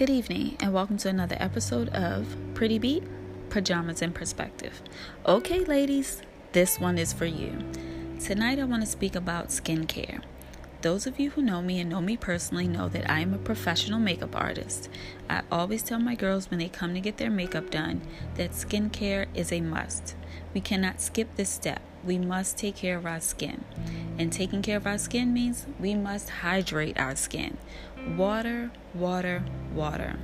Good evening, and welcome to another episode of Pretty Beat Pajamas in Perspective. Okay, ladies, this one is for you. Tonight, I want to speak about skincare. Those of you who know me and know me personally know that I am a professional makeup artist. I always tell my girls when they come to get their makeup done that skincare is a must. We cannot skip this step. We must take care of our skin. And taking care of our skin means we must hydrate our skin. Water, water, water.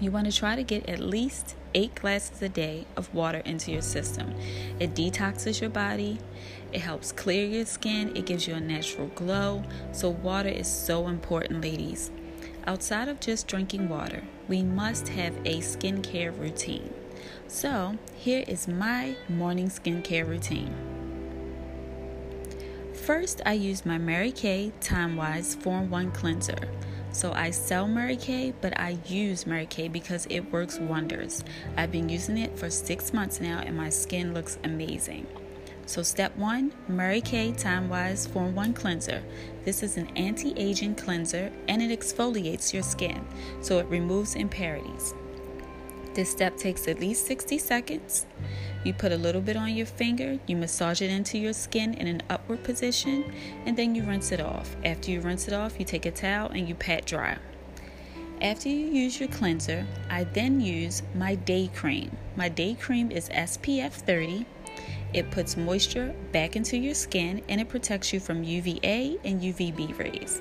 You want to try to get at least eight glasses a day of water into your system. It detoxes your body, it helps clear your skin, it gives you a natural glow. So, water is so important, ladies. Outside of just drinking water, we must have a skincare routine. So, here is my morning skincare routine. First, I use my Mary Kay Time Wise 4 1 cleanser. So I sell Mary Kay, but I use Mary Kay because it works wonders. I've been using it for six months now and my skin looks amazing. So, step one Mary Kay Time Wise 4-in-1 Cleanser. This is an anti aging cleanser and it exfoliates your skin, so it removes impurities. This step takes at least 60 seconds. You put a little bit on your finger, you massage it into your skin in an upward position, and then you rinse it off. After you rinse it off, you take a towel and you pat dry. After you use your cleanser, I then use my day cream. My day cream is SPF 30. It puts moisture back into your skin and it protects you from UVA and UVB rays.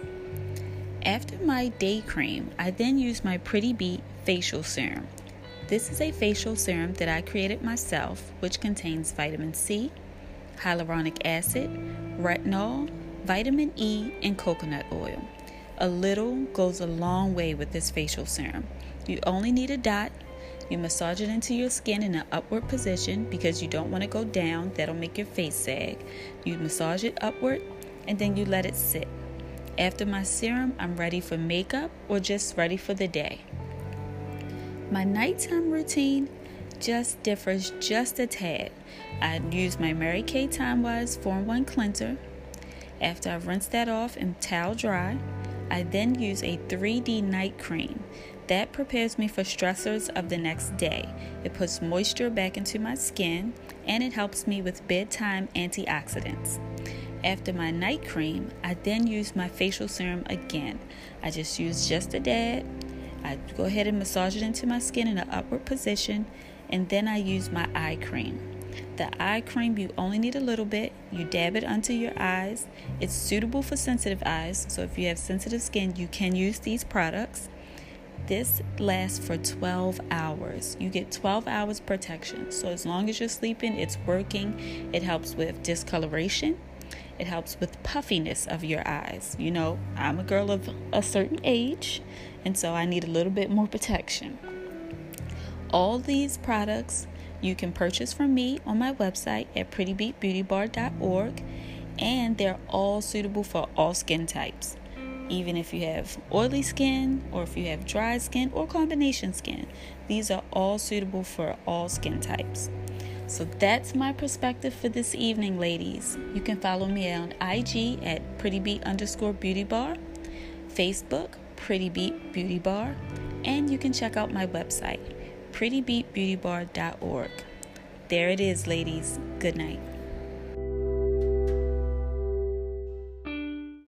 After my day cream, I then use my Pretty Beat facial serum. This is a facial serum that I created myself, which contains vitamin C, hyaluronic acid, retinol, vitamin E, and coconut oil. A little goes a long way with this facial serum. You only need a dot. You massage it into your skin in an upward position because you don't want to go down, that'll make your face sag. You massage it upward and then you let it sit. After my serum, I'm ready for makeup or just ready for the day. My nighttime routine just differs just a tad. I use my Mary Kay Time Wise 4-in-1 cleanser. After I rinse that off and towel dry, I then use a 3D night cream. That prepares me for stressors of the next day. It puts moisture back into my skin and it helps me with bedtime antioxidants. After my night cream, I then use my facial serum again. I just use just a dab I go ahead and massage it into my skin in an upward position, and then I use my eye cream. The eye cream, you only need a little bit. You dab it onto your eyes. It's suitable for sensitive eyes, so if you have sensitive skin, you can use these products. This lasts for 12 hours. You get 12 hours protection. So, as long as you're sleeping, it's working. It helps with discoloration, it helps with puffiness of your eyes. You know, I'm a girl of a certain age, and so I need a little bit more protection. All these products you can purchase from me on my website at prettybeatbeautybar.org, and they're all suitable for all skin types. Even if you have oily skin, or if you have dry skin, or combination skin, these are all suitable for all skin types. So that's my perspective for this evening, ladies. You can follow me on IG at prettybeat underscore Facebook, Pretty Beat Beauty Bar, and you can check out my website, prettybeatbeautybar.org. There it is, ladies. Good night.